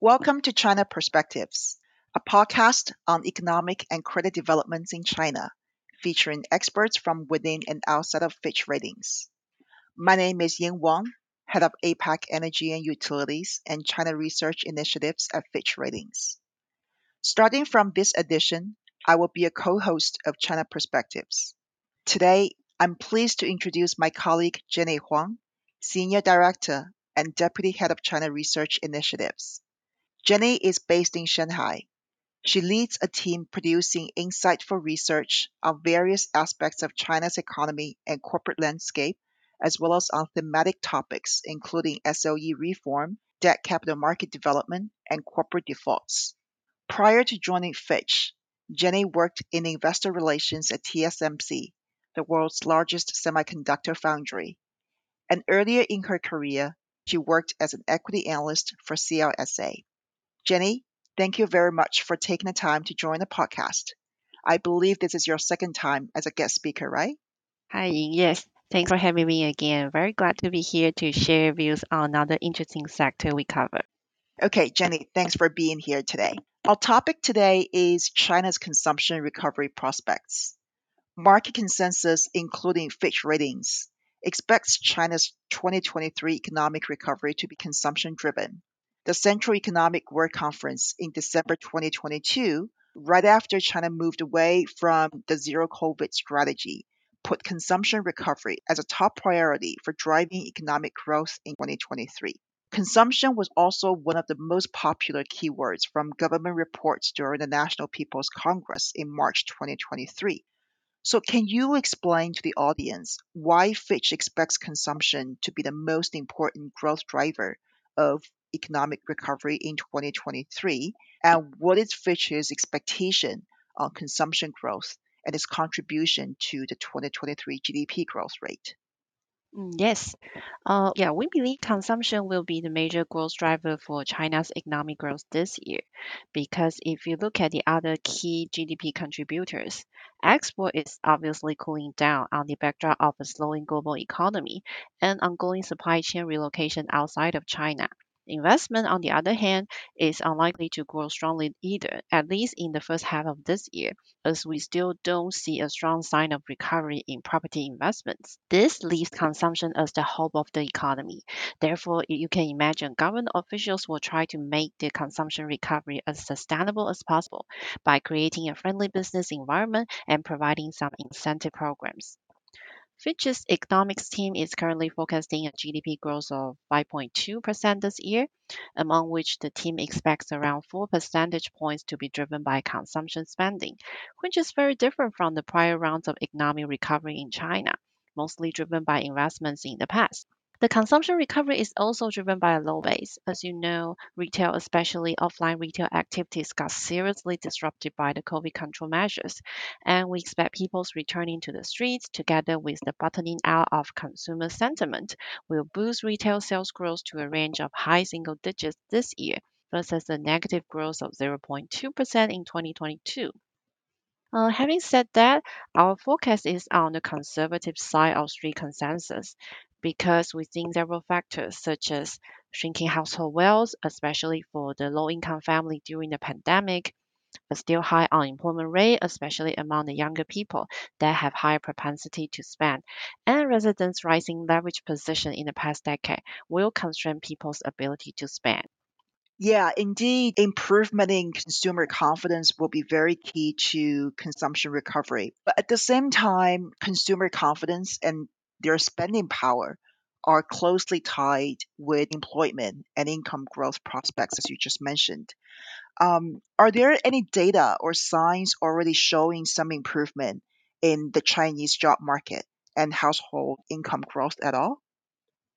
Welcome to China Perspectives, a podcast on economic and credit developments in China, featuring experts from within and outside of Fitch Ratings. My name is Yin Wang, Head of APAC Energy and Utilities and China Research Initiatives at Fitch Ratings. Starting from this edition, I will be a co host of China Perspectives. Today, I'm pleased to introduce my colleague Jenny Huang, Senior Director and Deputy Head of China Research Initiatives. Jenny is based in Shanghai. She leads a team producing insightful research on various aspects of China's economy and corporate landscape, as well as on thematic topics including SOE reform, debt capital market development, and corporate defaults. Prior to joining Fitch, Jenny worked in investor relations at TSMC, the world's largest semiconductor foundry. And earlier in her career, she worked as an equity analyst for CLSA. Jenny, thank you very much for taking the time to join the podcast. I believe this is your second time as a guest speaker, right? Hi, yes. Thanks for having me again. Very glad to be here to share views on another interesting sector we cover. Okay, Jenny, thanks for being here today. Our topic today is China's consumption recovery prospects. Market consensus, including Fitch Ratings, expects China's 2023 economic recovery to be consumption driven the Central Economic Work Conference in December 2022, right after China moved away from the zero COVID strategy, put consumption recovery as a top priority for driving economic growth in 2023. Consumption was also one of the most popular keywords from government reports during the National People's Congress in March 2023. So, can you explain to the audience why Fitch expects consumption to be the most important growth driver of economic recovery in 2023 and what is Fitch's expectation on consumption growth and its contribution to the 2023 GDP growth rate? Mm, yes. Uh, yeah, we believe consumption will be the major growth driver for China's economic growth this year. Because if you look at the other key GDP contributors, export is obviously cooling down on the backdrop of a slowing global economy and ongoing supply chain relocation outside of China. Investment, on the other hand, is unlikely to grow strongly either, at least in the first half of this year, as we still don't see a strong sign of recovery in property investments. This leaves consumption as the hope of the economy. Therefore, you can imagine government officials will try to make the consumption recovery as sustainable as possible by creating a friendly business environment and providing some incentive programs. Fitch's economics team is currently forecasting a GDP growth of 5.2% this year, among which the team expects around 4 percentage points to be driven by consumption spending, which is very different from the prior rounds of economic recovery in China, mostly driven by investments in the past. The consumption recovery is also driven by a low base. As you know, retail, especially offline retail activities, got seriously disrupted by the COVID control measures, and we expect people's returning to the streets together with the bottoming out of consumer sentiment will boost retail sales growth to a range of high single digits this year versus a negative growth of 0.2% in 2022. Uh, having said that, our forecast is on the conservative side of street consensus because we think several factors such as shrinking household wealth, especially for the low income family during the pandemic, a still high unemployment rate, especially among the younger people that have higher propensity to spend, and residents' rising leverage position in the past decade will constrain people's ability to spend. Yeah, indeed, improvement in consumer confidence will be very key to consumption recovery. But at the same time, consumer confidence and their spending power are closely tied with employment and income growth prospects, as you just mentioned. Um, are there any data or signs already showing some improvement in the Chinese job market and household income growth at all?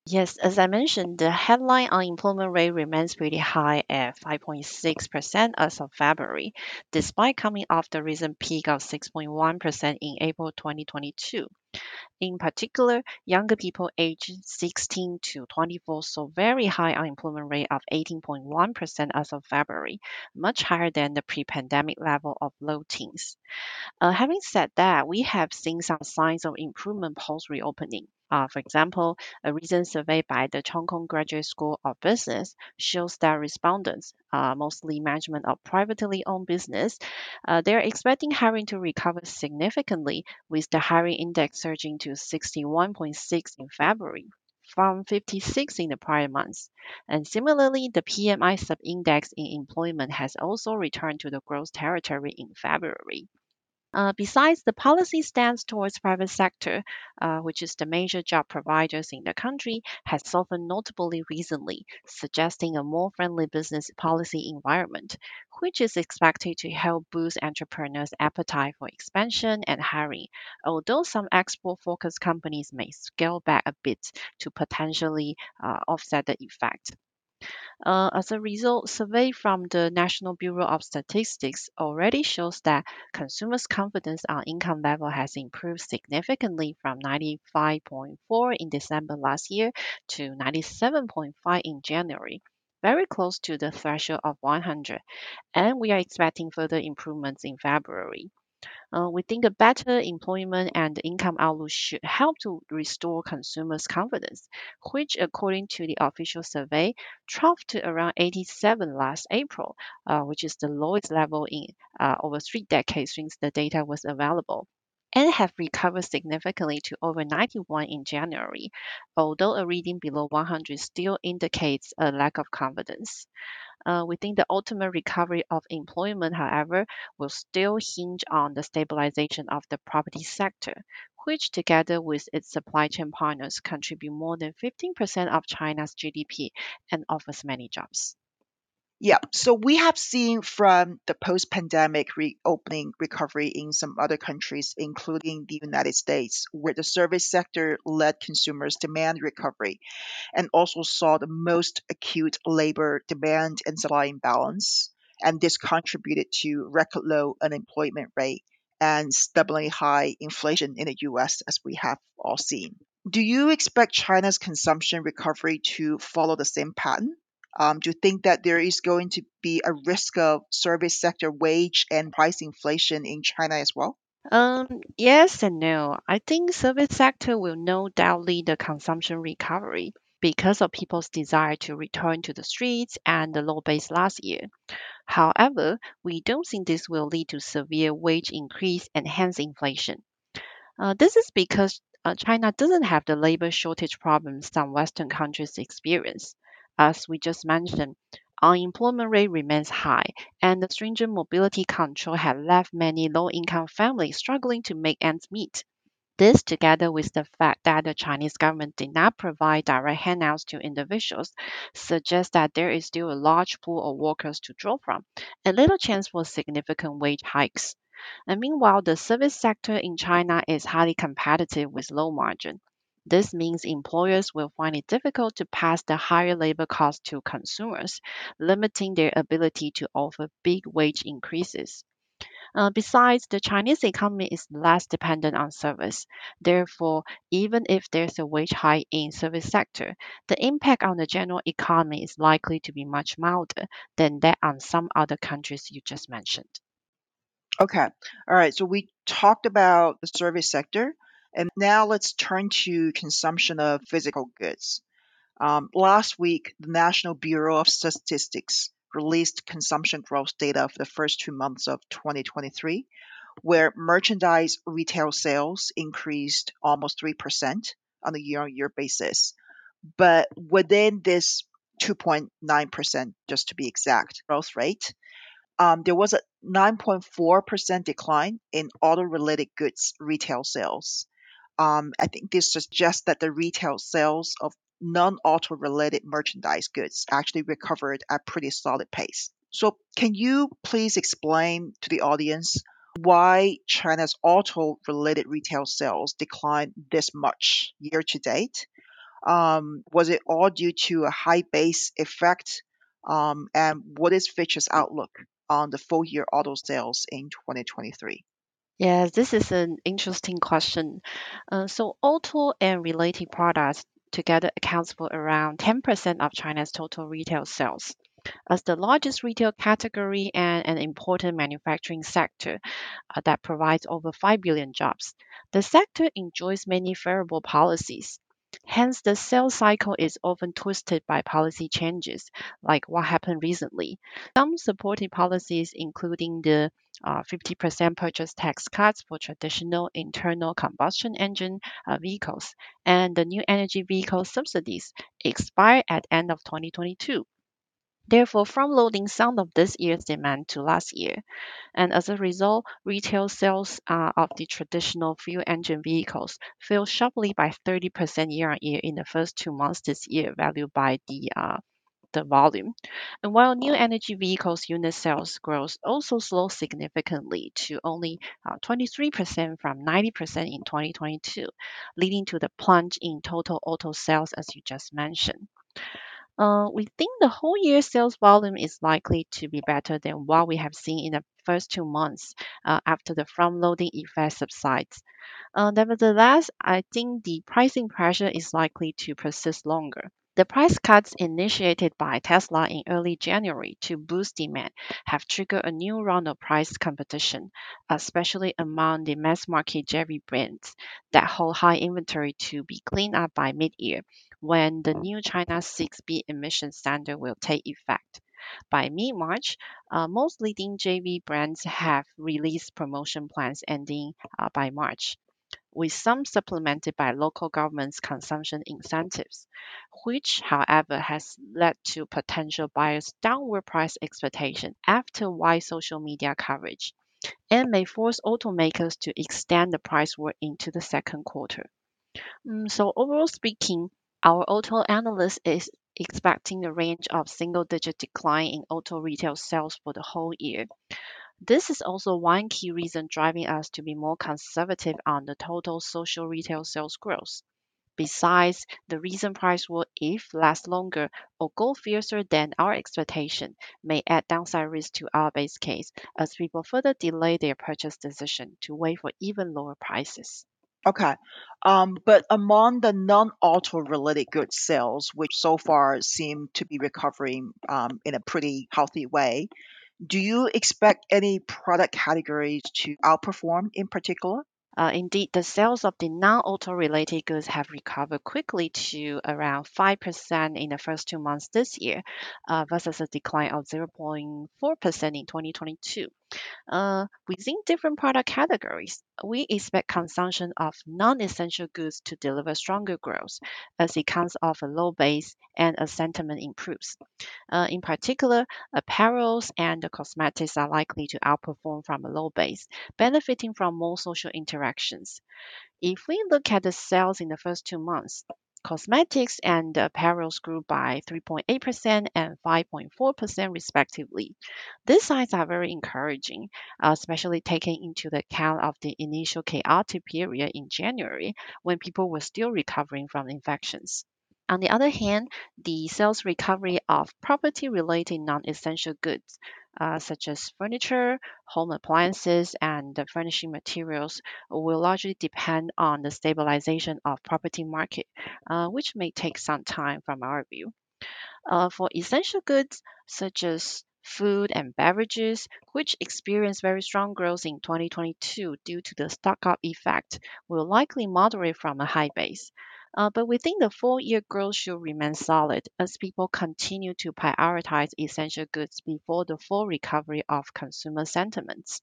Yes, as I mentioned, the headline unemployment rate remains pretty high at 5.6% as of February, despite coming off the recent peak of 6.1% in April 2022. In particular, younger people aged 16 to 24 saw very high unemployment rate of 18.1% as of February, much higher than the pre-pandemic level of low teens. Uh, having said that, we have seen some signs of improvement post reopening. Uh, for example, a recent survey by the Cheung Kong Graduate School of Business shows that respondents, uh, mostly management of privately owned business, uh, they're expecting hiring to recover significantly, with the hiring index surging to 61.6 in February from 56 in the prior months. And similarly, the PMI sub-index in employment has also returned to the growth territory in February. Uh, besides, the policy stance towards private sector, uh, which is the major job providers in the country, has softened notably recently, suggesting a more friendly business policy environment, which is expected to help boost entrepreneurs' appetite for expansion and hiring. Although some export-focused companies may scale back a bit to potentially uh, offset the effect. Uh, as a result, survey from the National Bureau of Statistics already shows that consumers' confidence on income level has improved significantly from 95.4 in December last year to 97.5 in January, very close to the threshold of 100. And we are expecting further improvements in February. Uh, we think a better employment and income outlook should help to restore consumers' confidence, which, according to the official survey, dropped to around 87 last April, uh, which is the lowest level in uh, over three decades since the data was available and have recovered significantly to over 91 in January, although a reading below 100 still indicates a lack of confidence. Uh, we think the ultimate recovery of employment, however, will still hinge on the stabilization of the property sector, which, together with its supply chain partners, contribute more than 15% of China's GDP and offers many jobs. Yeah, so we have seen from the post pandemic reopening recovery in some other countries, including the United States, where the service sector led consumers' demand recovery and also saw the most acute labor demand and supply imbalance. And this contributed to record low unemployment rate and stubbornly high inflation in the US, as we have all seen. Do you expect China's consumption recovery to follow the same pattern? Um, do you think that there is going to be a risk of service sector wage and price inflation in China as well? Um, yes and no. I think service sector will no doubt lead the consumption recovery because of people's desire to return to the streets and the low base last year. However, we don't think this will lead to severe wage increase and hence inflation. Uh, this is because uh, China doesn't have the labor shortage problems some Western countries experience. As we just mentioned, unemployment rate remains high, and the stringent mobility control have left many low-income families struggling to make ends meet. This, together with the fact that the Chinese government did not provide direct handouts to individuals, suggests that there is still a large pool of workers to draw from, and little chance for significant wage hikes. And meanwhile, the service sector in China is highly competitive with low margin. This means employers will find it difficult to pass the higher labor costs to consumers, limiting their ability to offer big wage increases. Uh, besides, the Chinese economy is less dependent on service. Therefore, even if there's a wage hike in service sector, the impact on the general economy is likely to be much milder than that on some other countries you just mentioned. Okay. All right. So we talked about the service sector, and now let's turn to consumption of physical goods. Um, last week, the National Bureau of Statistics released consumption growth data for the first two months of 2023, where merchandise retail sales increased almost 3% on a year on year basis. But within this 2.9%, just to be exact, growth rate, um, there was a 9.4% decline in auto related goods retail sales. Um, I think this suggests that the retail sales of non auto related merchandise goods actually recovered at pretty solid pace. So, can you please explain to the audience why China's auto related retail sales declined this much year to date? Um, was it all due to a high base effect? Um, and what is Fitch's outlook on the full year auto sales in 2023? Yes, this is an interesting question. Uh, so, auto and related products together accounts for around 10% of China's total retail sales. As the largest retail category and an important manufacturing sector uh, that provides over 5 billion jobs, the sector enjoys many favorable policies. Hence, the sales cycle is often twisted by policy changes, like what happened recently. Some supporting policies, including the uh, 50% purchase tax cuts for traditional internal combustion engine uh, vehicles and the new energy vehicle subsidies, expire at end of 2022 therefore front-loading some of this year's demand to last year. And as a result, retail sales uh, of the traditional fuel engine vehicles fell sharply by 30% year-on-year in the first two months this year, valued by the uh, the volume. And while new energy vehicles unit sales growth also slowed significantly to only uh, 23% from 90% in 2022, leading to the plunge in total auto sales as you just mentioned. Uh, we think the whole year sales volume is likely to be better than what we have seen in the first two months uh, after the front-loading effect subsides. Uh, nevertheless, I think the pricing pressure is likely to persist longer. The price cuts initiated by Tesla in early January to boost demand have triggered a new round of price competition, especially among the mass market JV brands that hold high inventory to be cleaned up by mid year when the new China 6B emission standard will take effect. By mid March, uh, most leading JV brands have released promotion plans ending uh, by March with some supplemented by local government's consumption incentives, which, however, has led to potential buyers' downward price expectation after wide social media coverage and may force automakers to extend the price war into the second quarter. Mm, so overall speaking, our auto analyst is expecting a range of single-digit decline in auto retail sales for the whole year. This is also one key reason driving us to be more conservative on the total social retail sales growth. Besides, the recent price war, if last longer or go fiercer than our expectation, may add downside risk to our base case as people further delay their purchase decision to wait for even lower prices. Okay. Um, but among the non-auto related goods sales, which so far seem to be recovering um, in a pretty healthy way, do you expect any product categories to outperform in particular? Uh, indeed, the sales of the non-auto related goods have recovered quickly to around 5% in the first two months this year, uh, versus a decline of 0.4% in 2022. Uh, within different product categories, we expect consumption of non-essential goods to deliver stronger growth as it comes off a low base and as sentiment improves. Uh, in particular, apparels and cosmetics are likely to outperform from a low base, benefiting from more social interactions. If we look at the sales in the first two months, cosmetics and apparels grew by 3.8% and 5.4% respectively. These signs are very encouraging, especially taking into the account of the initial chaotic period in January when people were still recovering from infections. On the other hand, the sales recovery of property-related non-essential goods, uh, such as furniture, home appliances, and the furnishing materials, will largely depend on the stabilization of property market, uh, which may take some time from our view. Uh, for essential goods such as food and beverages, which experienced very strong growth in 2022 due to the stock-up effect, will likely moderate from a high base. Uh, but we think the full year growth should remain solid as people continue to prioritize essential goods before the full recovery of consumer sentiments.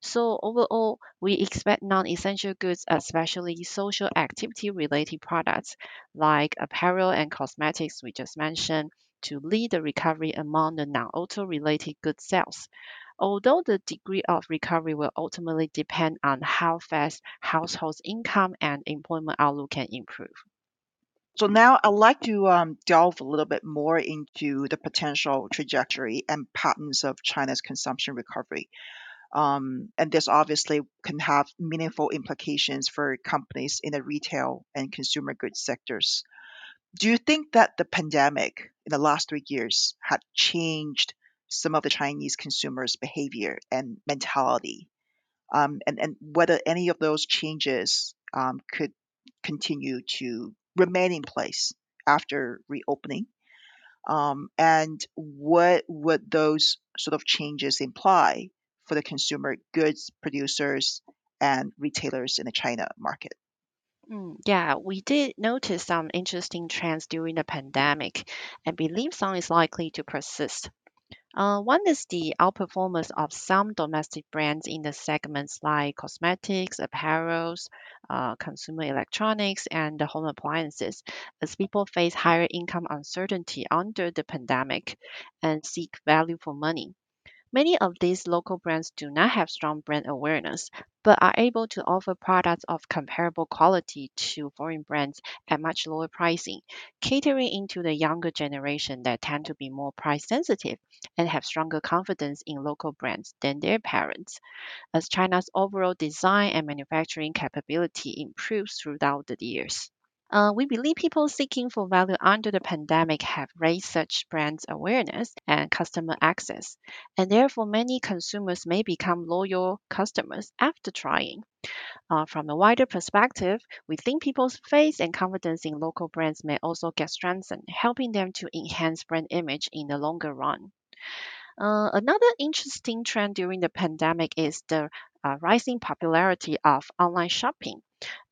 So overall, we expect non-essential goods, especially social activity related products like apparel and cosmetics we just mentioned, to lead the recovery among the non-auto related goods sales. Although the degree of recovery will ultimately depend on how fast households' income and employment outlook can improve. So now I'd like to um, delve a little bit more into the potential trajectory and patterns of China's consumption recovery. Um, and this obviously can have meaningful implications for companies in the retail and consumer goods sectors. Do you think that the pandemic in the last three years had changed some of the Chinese consumers' behavior and mentality? Um, and, and whether any of those changes um, could continue to remain in place after reopening? Um, and what would those sort of changes imply for the consumer goods producers and retailers in the China market? Mm, yeah, we did notice some interesting trends during the pandemic and believe some is likely to persist. Uh, one is the outperformance of some domestic brands in the segments like cosmetics, apparels, uh, consumer electronics, and home appliances, as people face higher income uncertainty under the pandemic and seek value for money. Many of these local brands do not have strong brand awareness, but are able to offer products of comparable quality to foreign brands at much lower pricing, catering into the younger generation that tend to be more price sensitive and have stronger confidence in local brands than their parents, as China's overall design and manufacturing capability improves throughout the years. Uh, we believe people seeking for value under the pandemic have raised such brands' awareness and customer access, and therefore many consumers may become loyal customers after trying. Uh, from a wider perspective, we think people's faith and confidence in local brands may also get strengthened, helping them to enhance brand image in the longer run. Uh, another interesting trend during the pandemic is the uh, rising popularity of online shopping.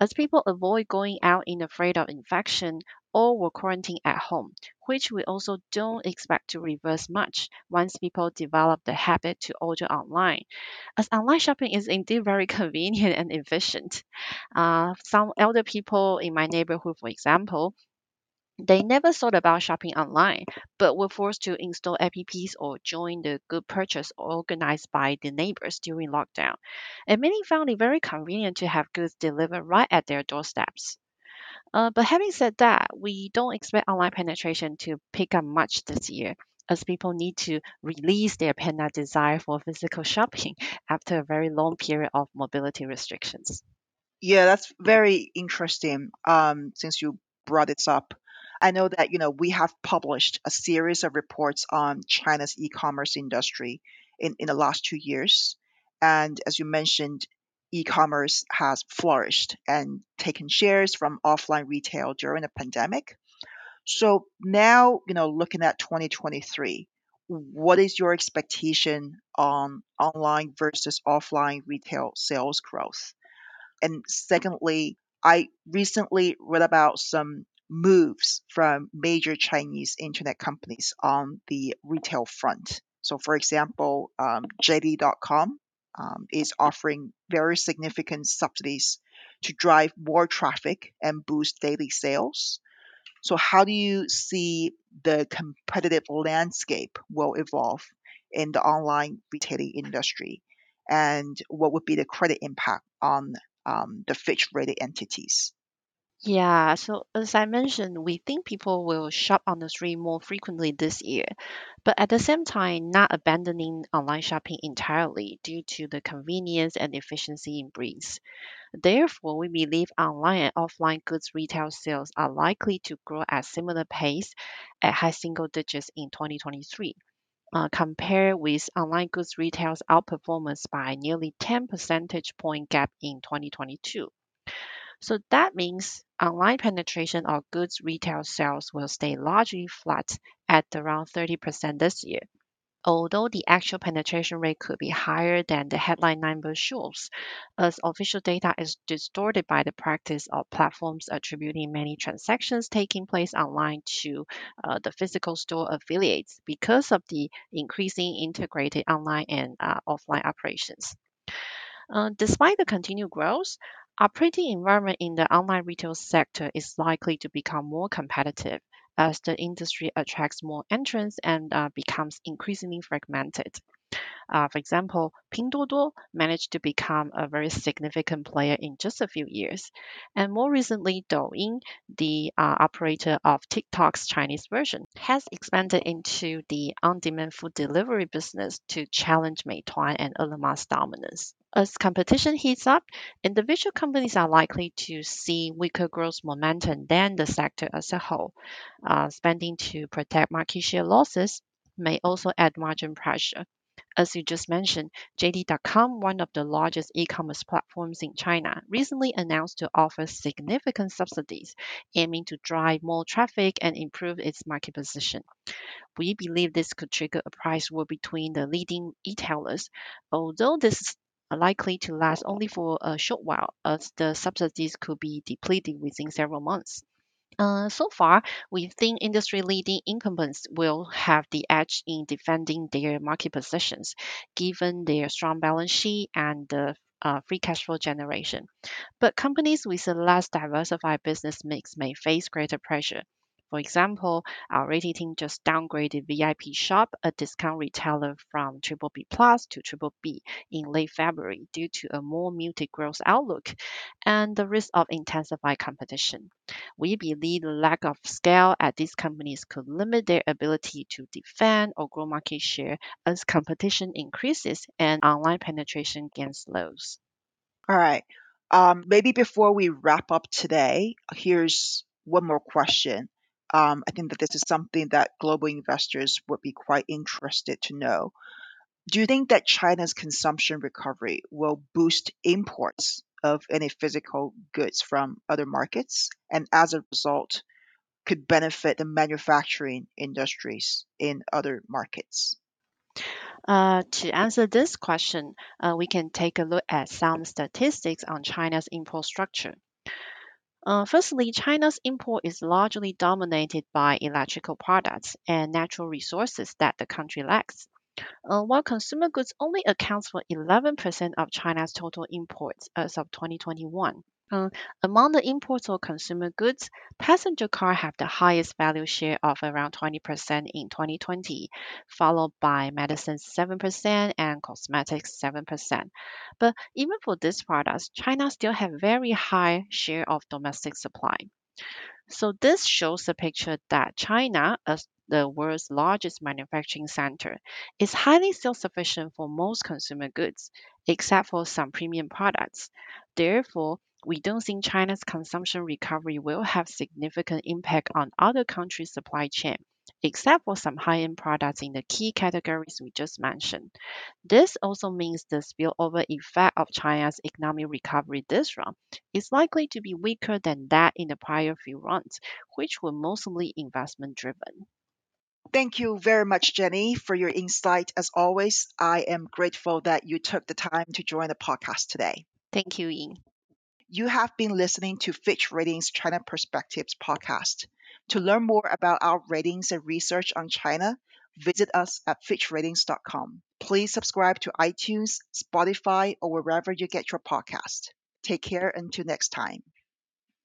As people avoid going out in afraid of infection or were quarantined at home, which we also don't expect to reverse much once people develop the habit to order online. As online shopping is indeed very convenient and efficient. Uh, some elder people in my neighborhood, for example, they never thought about shopping online, but were forced to install apps or join the good purchase organized by the neighbors during lockdown. And many found it very convenient to have goods delivered right at their doorsteps. Uh, but having said that, we don't expect online penetration to pick up much this year, as people need to release their pent-up desire for physical shopping after a very long period of mobility restrictions. Yeah, that's very interesting. Um, since you brought it up, I know that you know we have published a series of reports on China's e-commerce industry in in the last two years, and as you mentioned, e-commerce has flourished and taken shares from offline retail during the pandemic. So now, you know, looking at 2023, what is your expectation on online versus offline retail sales growth? And secondly, I recently read about some moves from major Chinese internet companies on the retail front. So, for example, um, JD.com um, is offering very significant subsidies to drive more traffic and boost daily sales. So, how do you see the competitive landscape will evolve in the online retailing industry? And what would be the credit impact on um, the Fitch rated entities? Yeah, so as I mentioned, we think people will shop on the street more frequently this year, but at the same time, not abandoning online shopping entirely due to the convenience and efficiency it brings. Therefore, we believe online and offline goods retail sales are likely to grow at similar pace at high single digits in 2023. Uh, compared with online goods retail's outperformance by nearly 10 percentage point gap in 2022. So that means online penetration of goods retail sales will stay largely flat at around 30% this year. Although the actual penetration rate could be higher than the headline number shows, as official data is distorted by the practice of platforms attributing many transactions taking place online to uh, the physical store affiliates because of the increasing integrated online and uh, offline operations. Uh, despite the continued growth, operating environment in the online retail sector is likely to become more competitive as the industry attracts more entrants and uh, becomes increasingly fragmented. Uh, for example, Pinduoduo managed to become a very significant player in just a few years. And more recently, Douyin, the uh, operator of TikTok's Chinese version, has expanded into the on-demand food delivery business to challenge Meituan and Ele.me's dominance. As competition heats up, individual companies are likely to see weaker growth momentum than the sector as a whole. Uh, spending to protect market share losses may also add margin pressure. As you just mentioned, JD.com, one of the largest e-commerce platforms in China, recently announced to offer significant subsidies aiming to drive more traffic and improve its market position. We believe this could trigger a price war between the leading retailers, although this likely to last only for a short while, as the subsidies could be depleted within several months. Uh, so far, we think industry-leading incumbents will have the edge in defending their market positions, given their strong balance sheet and the uh, free cash flow generation. But companies with a less diversified business mix may face greater pressure. For example, our rating team just downgraded Vipshop, a discount retailer, from triple B plus to triple B in late February due to a more muted growth outlook and the risk of intensified competition. We believe the lack of scale at these companies could limit their ability to defend or grow market share as competition increases and online penetration gains slows. All right. Um, maybe before we wrap up today, here's one more question. Um, I think that this is something that global investors would be quite interested to know. Do you think that China's consumption recovery will boost imports of any physical goods from other markets and as a result could benefit the manufacturing industries in other markets? Uh, to answer this question, uh, we can take a look at some statistics on China's import structure. Uh, firstly, China's import is largely dominated by electrical products and natural resources that the country lacks. Uh, while consumer goods only accounts for 11% of China's total imports as of 2021. Uh, among the imports of consumer goods, passenger car have the highest value share of around 20% in 2020, followed by medicines 7% and cosmetics 7%. But even for these products, China still have very high share of domestic supply. So this shows the picture that China, as the world's largest manufacturing center, is highly self-sufficient for most consumer goods, except for some premium products. Therefore, we don't think China's consumption recovery will have significant impact on other countries' supply chain, except for some high-end products in the key categories we just mentioned. This also means the spillover effect of China's economic recovery this round is likely to be weaker than that in the prior few rounds, which were mostly investment driven. Thank you very much, Jenny, for your insight. As always, I am grateful that you took the time to join the podcast today. Thank you, Ying. You have been listening to Fitch Ratings China Perspectives podcast. To learn more about our ratings and research on China, visit us at fitchratings.com. Please subscribe to iTunes, Spotify, or wherever you get your podcast. Take care until next time.